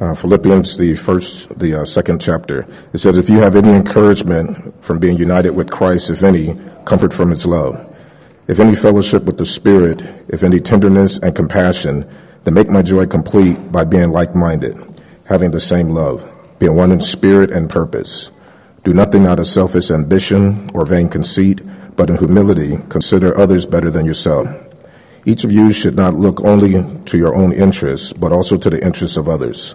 uh, Philippians, the first, the uh, second chapter. It says, If you have any encouragement from being united with Christ, if any, comfort from his love. If any fellowship with the Spirit, if any tenderness and compassion, then make my joy complete by being like minded, having the same love, being one in spirit and purpose. Do nothing out of selfish ambition or vain conceit, but in humility consider others better than yourself. Each of you should not look only to your own interests, but also to the interests of others.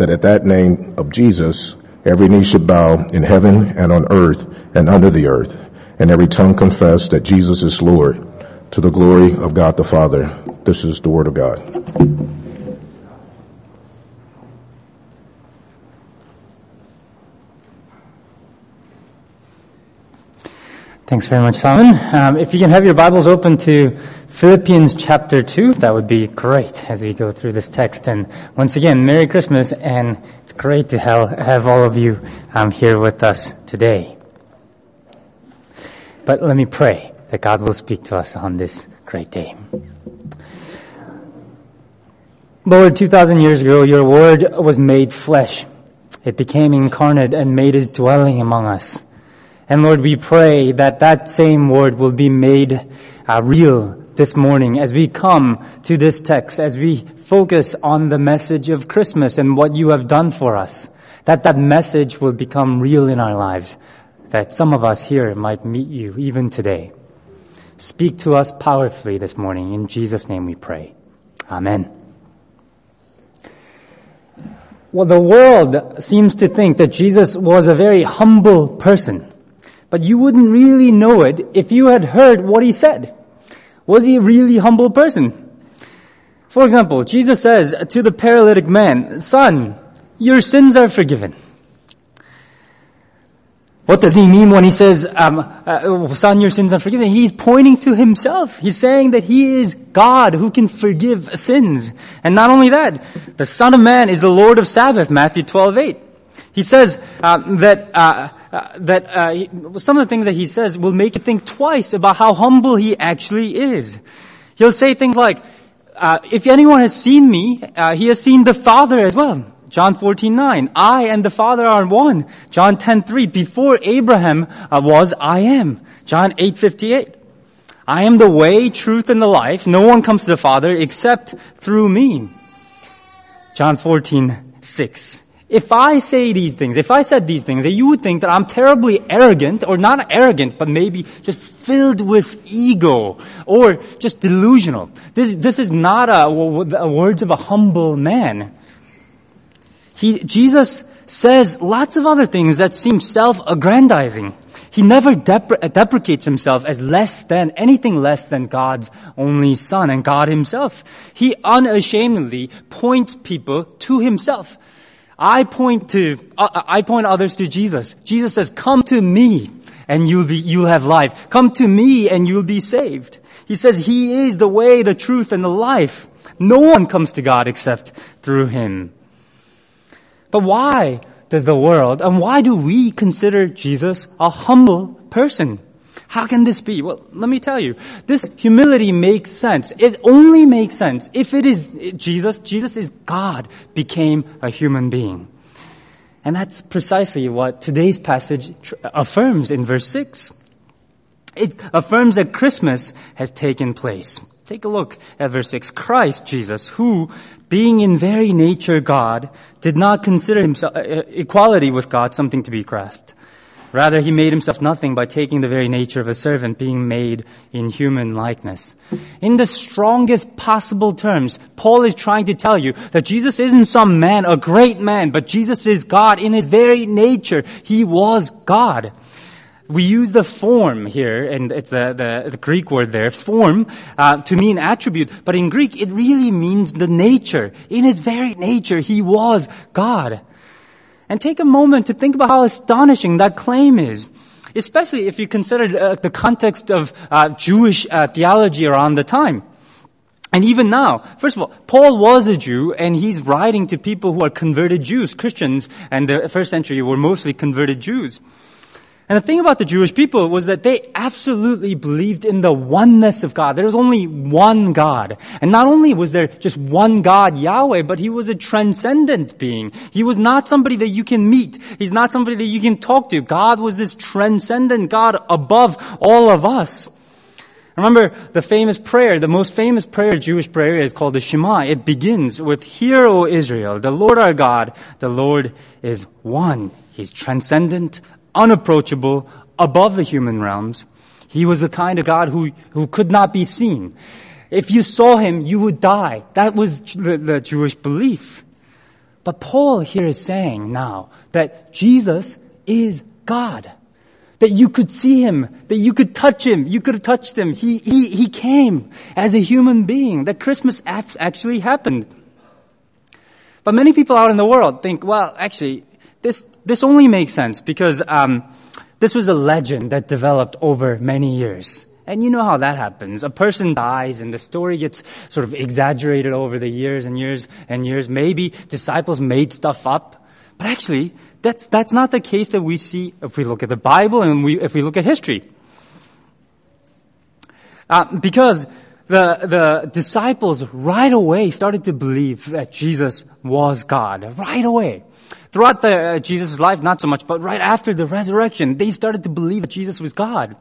that at that name of Jesus every knee should bow in heaven and on earth and under the earth, and every tongue confess that Jesus is Lord to the glory of God the Father. This is the word of God. Thanks very much, Simon. Um, if you can have your Bibles open to Philippians chapter 2, that would be great as we go through this text. And once again, Merry Christmas, and it's great to have, all of you um, here with us today. But let me pray that God will speak to us on this great day. Lord, 2,000 years ago, your word was made flesh. It became incarnate and made his dwelling among us. And Lord, we pray that that same word will be made uh, real this morning as we come to this text, as we focus on the message of Christmas and what you have done for us, that that message will become real in our lives, that some of us here might meet you even today. Speak to us powerfully this morning. In Jesus' name we pray. Amen. Well, the world seems to think that Jesus was a very humble person. But you wouldn't really know it if you had heard what he said. Was he a really humble person? For example, Jesus says to the paralytic man, Son, your sins are forgiven. What does he mean when he says, um, uh, Son, your sins are forgiven? He's pointing to himself. He's saying that he is God who can forgive sins. And not only that, the Son of Man is the Lord of Sabbath, Matthew 12, 8. He says uh, that uh, that uh, some of the things that he says will make you think twice about how humble he actually is. He'll say things like, uh, "If anyone has seen me, uh, he has seen the Father as well." John 14, 9. I and the Father are one. John 10, 3. Before Abraham uh, was, I am. John 8, 58. I am the way, truth, and the life. No one comes to the Father except through me. John 14, 6 if I say these things, if I said these things, that you would think that I'm terribly arrogant, or not arrogant, but maybe just filled with ego, or just delusional. This, this is not a, a words of a humble man. He, Jesus says lots of other things that seem self-aggrandizing. He never depre- deprecates himself as less than, anything less than God's only son and God himself. He unashamedly points people to himself. I point to, uh, I point others to Jesus. Jesus says, come to me and you'll be, you'll have life. Come to me and you'll be saved. He says he is the way, the truth, and the life. No one comes to God except through him. But why does the world, and why do we consider Jesus a humble person? How can this be? Well, let me tell you. This humility makes sense. It only makes sense if it is Jesus. Jesus is God, became a human being. And that's precisely what today's passage affirms in verse 6. It affirms that Christmas has taken place. Take a look at verse 6. Christ Jesus, who, being in very nature God, did not consider himself, uh, equality with God something to be grasped Rather, he made himself nothing by taking the very nature of a servant, being made in human likeness. In the strongest possible terms, Paul is trying to tell you that Jesus isn't some man, a great man, but Jesus is God in his very nature. He was God. We use the form here, and it's the, the, the Greek word there, form, uh, to mean attribute. But in Greek, it really means the nature. In his very nature, he was God. And take a moment to think about how astonishing that claim is. Especially if you consider uh, the context of uh, Jewish uh, theology around the time. And even now, first of all, Paul was a Jew and he's writing to people who are converted Jews, Christians, and the first century were mostly converted Jews. And the thing about the Jewish people was that they absolutely believed in the oneness of God. There was only one God. And not only was there just one God, Yahweh, but he was a transcendent being. He was not somebody that you can meet. He's not somebody that you can talk to. God was this transcendent God above all of us. Remember the famous prayer, the most famous prayer, Jewish prayer is called the Shema. It begins with, Hear, O Israel, the Lord our God, the Lord is one. He's transcendent, unapproachable, above the human realms. He was the kind of God who, who could not be seen. If you saw him, you would die. That was the, the Jewish belief. But Paul here is saying now that Jesus is God. That you could see him, that you could touch him, you could have touched him. He, he, he came as a human being, that Christmas actually happened. But many people out in the world think, well, actually, this, this only makes sense because um, this was a legend that developed over many years. And you know how that happens. A person dies and the story gets sort of exaggerated over the years and years and years. Maybe disciples made stuff up. But actually, that's, that's not the case that we see if we look at the Bible and we, if we look at history. Uh, because the, the disciples right away started to believe that Jesus was God. Right away. Throughout the, uh, Jesus' life, not so much, but right after the resurrection, they started to believe that Jesus was God.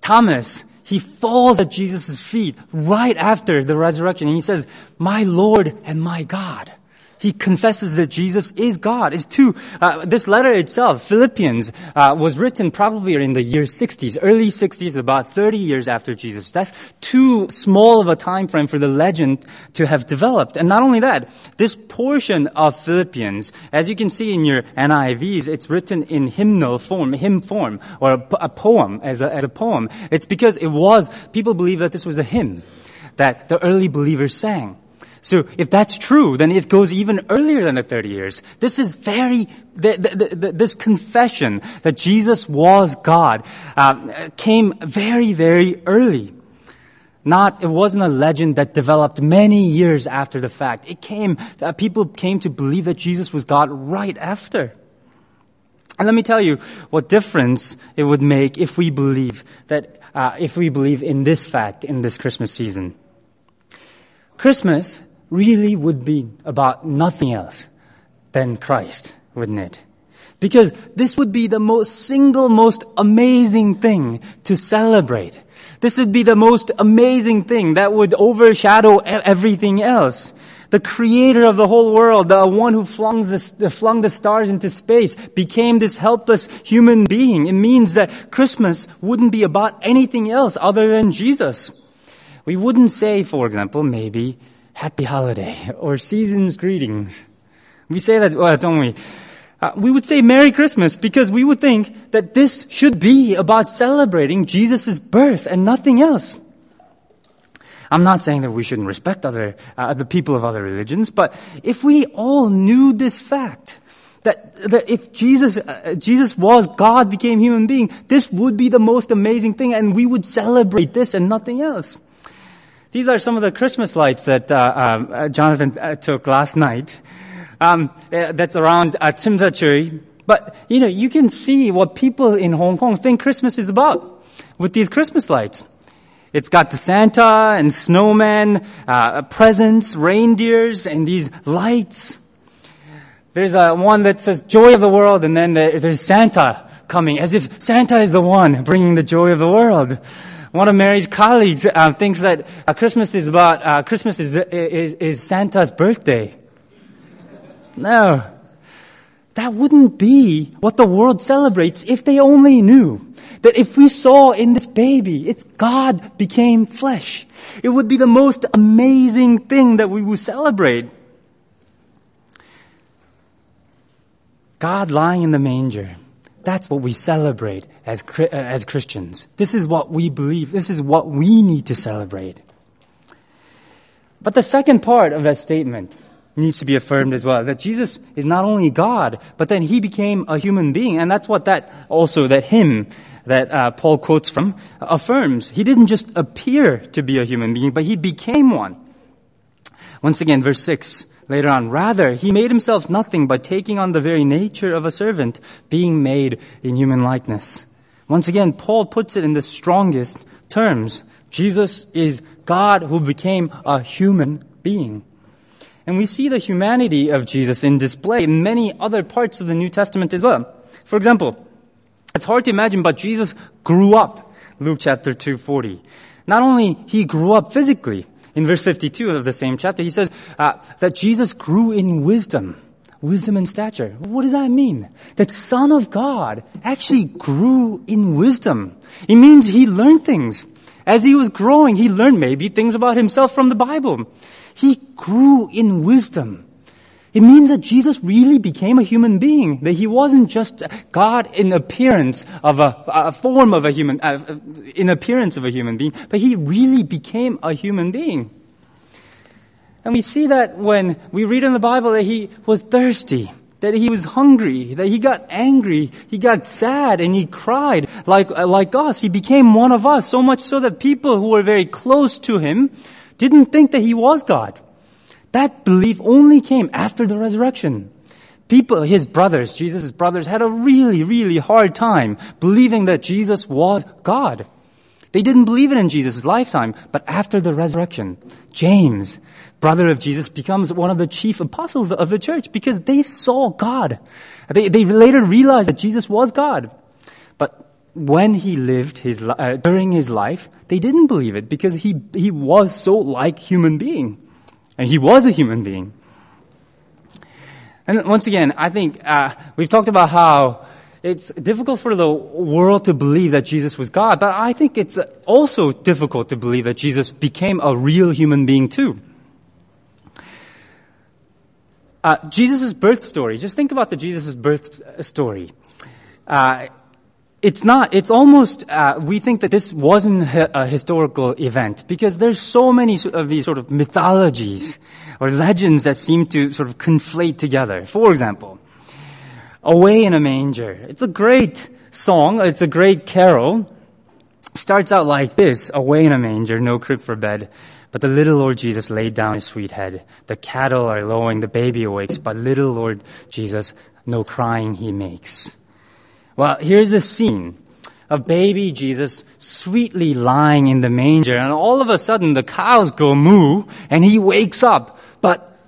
Thomas, he falls at Jesus' feet right after the resurrection and he says, My Lord and my God he confesses that Jesus is God. It's two. Uh, this letter itself, Philippians, uh, was written probably in the year 60s, early 60s, about 30 years after Jesus' death. Too small of a time frame for the legend to have developed. And not only that, this portion of Philippians, as you can see in your NIVs, it's written in hymnal form, hymn form, or a, a poem as a, as a poem. It's because it was, people believe that this was a hymn that the early believers sang. So if that's true, then it goes even earlier than the 30 years. This is very, the, the, the, this confession that Jesus was God uh, came very, very early. Not, it wasn't a legend that developed many years after the fact. It came, uh, people came to believe that Jesus was God right after. And let me tell you what difference it would make if we believe that, uh, if we believe in this fact in this Christmas season. Christmas really would be about nothing else than Christ, wouldn't it? Because this would be the most single, most amazing thing to celebrate. This would be the most amazing thing that would overshadow everything else. The creator of the whole world, the one who flung the, flung the stars into space, became this helpless human being. It means that Christmas wouldn't be about anything else other than Jesus. We wouldn't say, for example, maybe, happy holiday or season's greetings. We say that, well, don't we? Uh, we would say Merry Christmas because we would think that this should be about celebrating Jesus' birth and nothing else. I'm not saying that we shouldn't respect other, uh, the people of other religions, but if we all knew this fact, that, that if Jesus, uh, Jesus was God became human being, this would be the most amazing thing and we would celebrate this and nothing else. These are some of the Christmas lights that uh, uh, Jonathan uh, took last night. Um, uh, that's around uh, Tsim Sha Tsui. But, you know, you can see what people in Hong Kong think Christmas is about with these Christmas lights. It's got the Santa and snowmen, uh, presents, reindeers, and these lights. There's a one that says joy of the world, and then there's Santa coming, as if Santa is the one bringing the joy of the world one of Mary's colleagues uh, thinks that uh, Christmas is about uh, Christmas is, is, is Santa's birthday. No, that wouldn't be what the world celebrates if they only knew that if we saw in this baby, it's God became flesh. It would be the most amazing thing that we would celebrate. God lying in the manger. That's what we celebrate as, uh, as Christians. This is what we believe. This is what we need to celebrate. But the second part of that statement needs to be affirmed as well. That Jesus is not only God, but then he became a human being. And that's what that also, that hymn that uh, Paul quotes from affirms. He didn't just appear to be a human being, but he became one. Once again, verse 6 later on. Rather, he made himself nothing by taking on the very nature of a servant, being made in human likeness. Once again, Paul puts it in the strongest terms. Jesus is God who became a human being. And we see the humanity of Jesus in display in many other parts of the New Testament as well. For example, it's hard to imagine, but Jesus grew up. Luke chapter 240. Not only he grew up physically, in verse 52 of the same chapter, he says uh, that Jesus grew in wisdom, wisdom and stature. What does that mean? That Son of God actually grew in wisdom. It means he learned things. As he was growing, he learned maybe things about himself from the Bible. He grew in wisdom. It means that Jesus really became a human being, that he wasn't just God in appearance of a, a form of a human, uh, in appearance of a human being, but he really became a human being. And we see that when we read in the Bible that he was thirsty, that he was hungry, that he got angry, he got sad, and he cried like, like us. He became one of us, so much so that people who were very close to him didn't think that he was God. That belief only came after the resurrection. People, his brothers, Jesus' brothers, had a really, really hard time believing that Jesus was God. They didn't believe it in Jesus' lifetime, but after the resurrection, James, brother of Jesus, becomes one of the chief apostles of the church because they saw God. They, they later realized that Jesus was God. But when he lived his, uh, during his life, they didn't believe it because he, he was so like human being. And he was a human being. And once again, I think uh, we've talked about how it's difficult for the world to believe that Jesus was God, but I think it's also difficult to believe that Jesus became a real human being too. Uh, Jesus' birth story, just think about the Jesus' birth story. Uh, it's not, it's almost, uh, we think that this wasn't a historical event because there's so many of these sort of mythologies or legends that seem to sort of conflate together. For example, Away in a Manger. It's a great song, it's a great carol. Starts out like this Away in a manger, no crib for bed. But the little Lord Jesus laid down his sweet head. The cattle are lowing, the baby awakes, but little Lord Jesus, no crying he makes. Well, here's a scene of baby Jesus sweetly lying in the manger, and all of a sudden the cows go moo, and he wakes up, but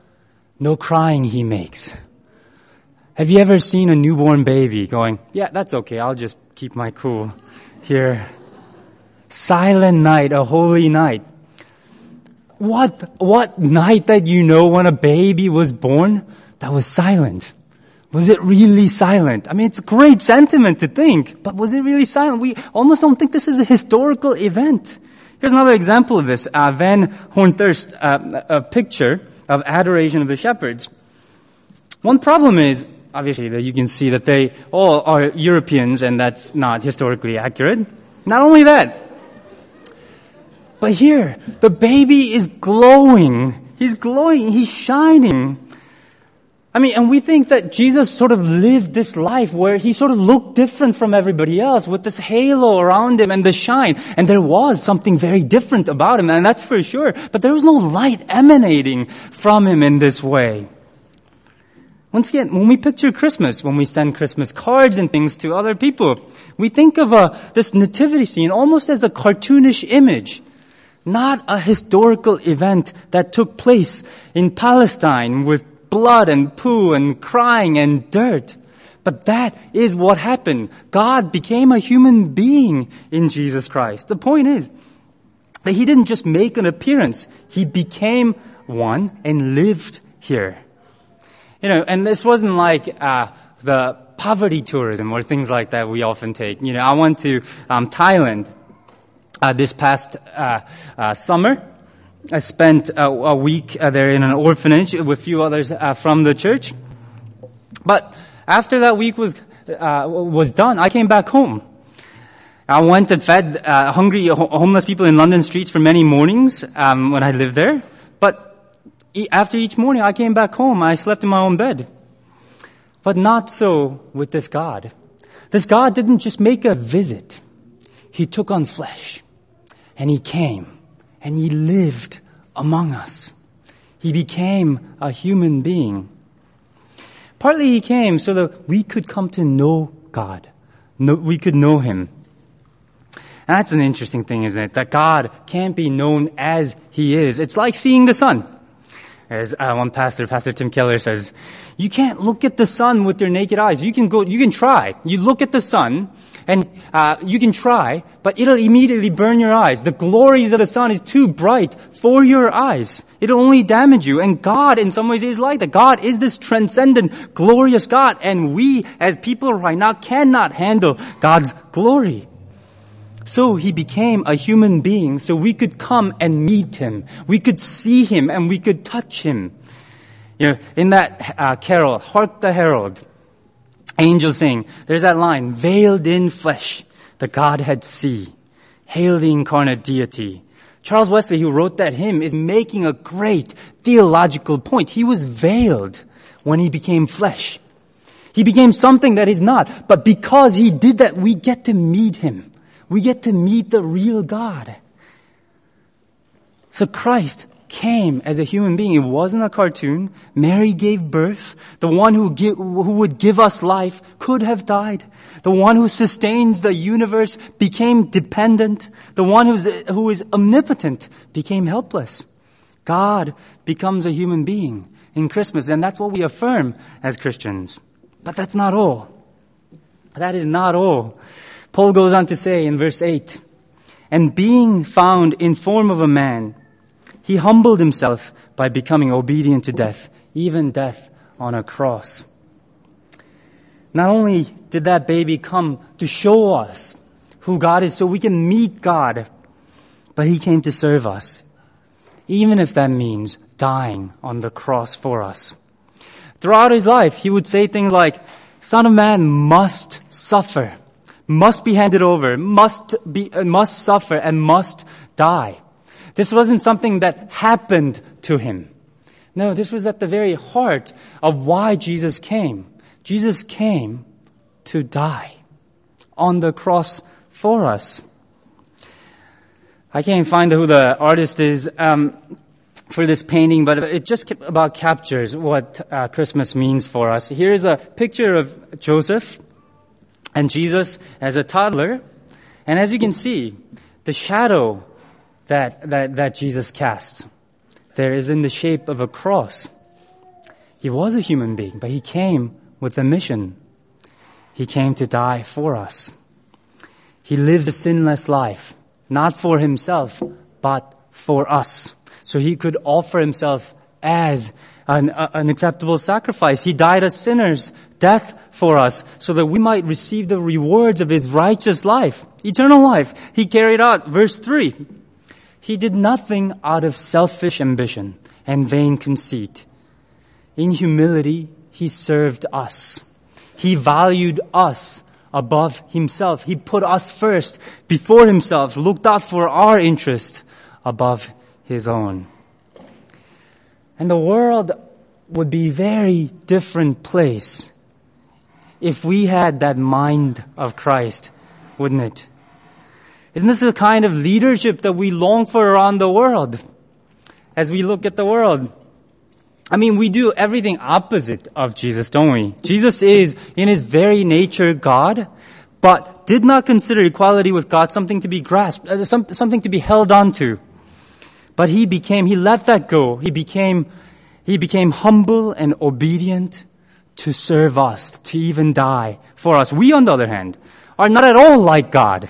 no crying he makes. Have you ever seen a newborn baby going, Yeah, that's okay, I'll just keep my cool here? Silent night, a holy night. What, what night that you know when a baby was born that was silent? Was it really silent? I mean, it's a great sentiment to think, but was it really silent? We almost don't think this is a historical event. Here's another example of this. Uh, Van Honthorst, uh, a picture of adoration of the shepherds. One problem is, obviously, that you can see that they all are Europeans, and that's not historically accurate. Not only that, but here, the baby is glowing. He's glowing. He's shining. I mean, and we think that Jesus sort of lived this life where he sort of looked different from everybody else with this halo around him and the shine. And there was something very different about him, and that's for sure. But there was no light emanating from him in this way. Once again, when we picture Christmas, when we send Christmas cards and things to other people, we think of uh, this nativity scene almost as a cartoonish image, not a historical event that took place in Palestine with blood and poo and crying and dirt. But that is what happened. God became a human being in Jesus Christ. The point is that he didn't just make an appearance, he became one and lived here. You know, and this wasn't like uh, the poverty tourism or things like that we often take. You know, I went to um, Thailand uh, this past uh, uh summer I spent a, a week uh, there in an orphanage with a few others uh, from the church. But after that week was, uh, was done, I came back home. I went and fed hungry homeless people in London streets for many mornings um, when I lived there. But E- After each morning, I came back home. I slept in my own bed. But not so with this God. This God didn't just make a visit. He took on flesh. And He came. And He lived among us. He became a human being. Partly He came so that we could come to know God. We could know Him. And that's an interesting thing, isn't it? That God can't be known as He is. It's like seeing the sun. As uh, one pastor, Pastor Tim Keller says, you can't look at the sun with your naked eyes. You can go, you can try. You look at the sun, and uh, you can try, but it'll immediately burn your eyes. The glories of the sun is too bright for your eyes. It'll only damage you. And God, in some ways, is like that. God is this transcendent, glorious God, and we, as people right now, cannot handle God's glory. So he became a human being so we could come and meet him. We could see him and we could touch him. You know, in that uh, carol, Hark the Herald, angels sing, there's that line, veiled in flesh, the Godhead see. Hail the incarnate deity. Charles Wesley, who wrote that hymn, is making a great theological point. He was veiled when he became flesh. He became something that he's not. But because he did that, we get to meet him. We get to meet the real God. So Christ came as a human being. It wasn't a cartoon. Mary gave birth. The one who, give, who would give us life could have died. The one who sustains the universe became dependent. The one who's, who is omnipotent became helpless. God becomes a human being in Christmas, and that's what we affirm as Christians. But that's not all. That is not all. Paul goes on to say in verse 8, and being found in form of a man, he humbled himself by becoming obedient to death, even death on a cross. Not only did that baby come to show us who God is so we can meet God, but he came to serve us, even if that means dying on the cross for us. Throughout his life, he would say things like, Son of Man must suffer must be handed over, must be, uh, must suffer, and must die. This wasn't something that happened to him. No, this was at the very heart of why Jesus came. Jesus came to die on the cross for us. I can't find who the artist is um, for this painting, but it just about captures what uh, Christmas means for us. Here's a picture of Joseph and Jesus as a toddler. And as you can see, the shadow that, that, that Jesus casts there is in the shape of a cross. He was a human being, but he came with a mission. He came to die for us. He lives a sinless life, not for himself, but for us. So he could offer himself as an, an acceptable sacrifice. He died as sinners, death for us, so that we might receive the rewards of his righteous life, eternal life. He carried out, verse 3. He did nothing out of selfish ambition and vain conceit. In humility, he served us. He valued us above himself. He put us first before himself, looked out for our interest above his own. And the world would be a very different place if we had that mind of Christ, wouldn't it? Isn't this the kind of leadership that we long for around the world as we look at the world? I mean, we do everything opposite of Jesus, don't we? Jesus is, in his very nature, God, but did not consider equality with God something to be grasped, uh, some, something to be held on to. But he became, he let that go. He became, he became humble and obedient to serve us, to even die for us. We, on the other hand, are not at all like God.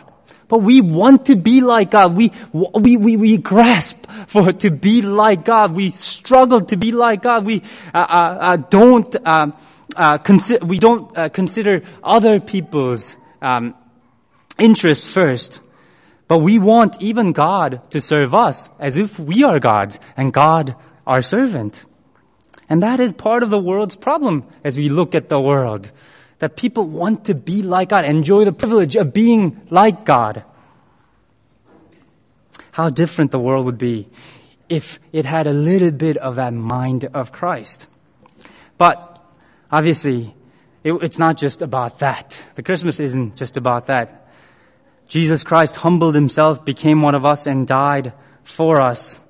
But we want to be like God. We, we, we, we grasp for to be like God. We struggle to be like God. We uh, uh, uh don't um, uh, consider we don't uh, consider other people's um, interests first. But we want even God to serve us as if we are God's and God our servant. And that is part of the world's problem as we look at the world. That people want to be like God, enjoy the privilege of being like God. How different the world would be if it had a little bit of that mind of Christ. But obviously, it, it's not just about that. The Christmas isn't just about that. Jesus Christ humbled himself, became one of us, and died for us.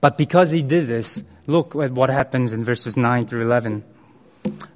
But because he did this, look at what happens in verses 9 through 11.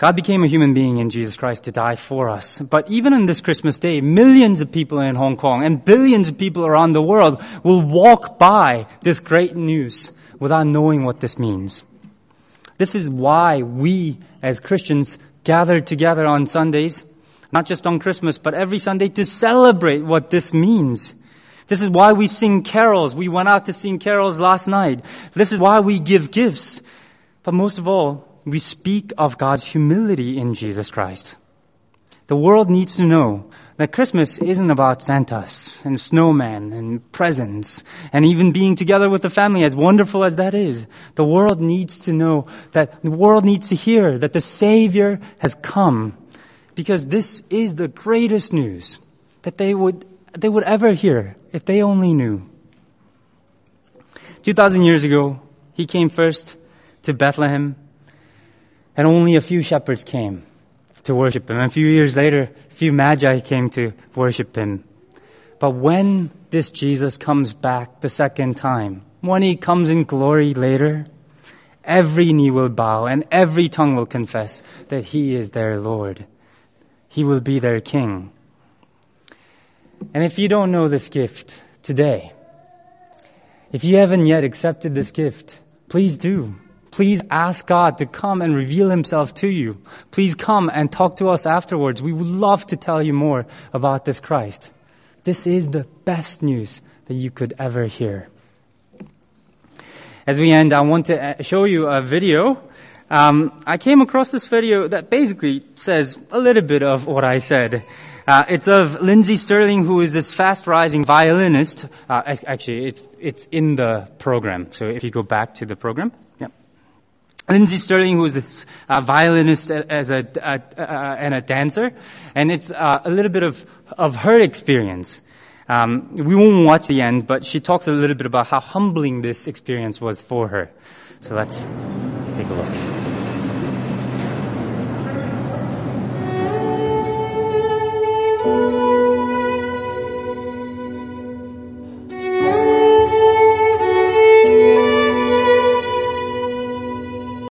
God became a human being in Jesus Christ to die for us. But even on this Christmas day, millions of people in Hong Kong and billions of people around the world will walk by this great news without knowing what this means. This is why we as Christians gather together on Sundays, not just on Christmas, but every Sunday to celebrate what this means. This is why we sing carols. We went out to sing carols last night. This is why we give gifts. But most of all, we speak of God's humility in Jesus Christ. The world needs to know that Christmas isn't about Santas and snowmen and presents and even being together with the family, as wonderful as that is. The world needs to know that the world needs to hear that the Savior has come because this is the greatest news that they would, they would ever hear if they only knew. 2,000 years ago, he came first to Bethlehem and only a few shepherds came to worship him. And a few years later, a few magi came to worship him. But when this Jesus comes back the second time, when he comes in glory later, every knee will bow and every tongue will confess that he is their Lord. He will be their king. And if you don't know this gift today, if you haven't yet accepted this gift, please do. Please ask God to come and reveal himself to you. Please come and talk to us afterwards. We would love to tell you more about this Christ. This is the best news that you could ever hear. As we end, I want to uh, show you a video. Um, I came across this video that basically says a little bit of what I said. Uh, it's of Lindsey Stirling, who is this fast-rising violinist. Uh, actually, it's it's in the program. So if you go back to the program. Lindsey Stirling, who is a violinist as a, a, a, and a dancer, and it's uh, a little bit of, of her experience. Um, we won't watch the end, but she talks a little bit about how humbling this experience was for her. So let's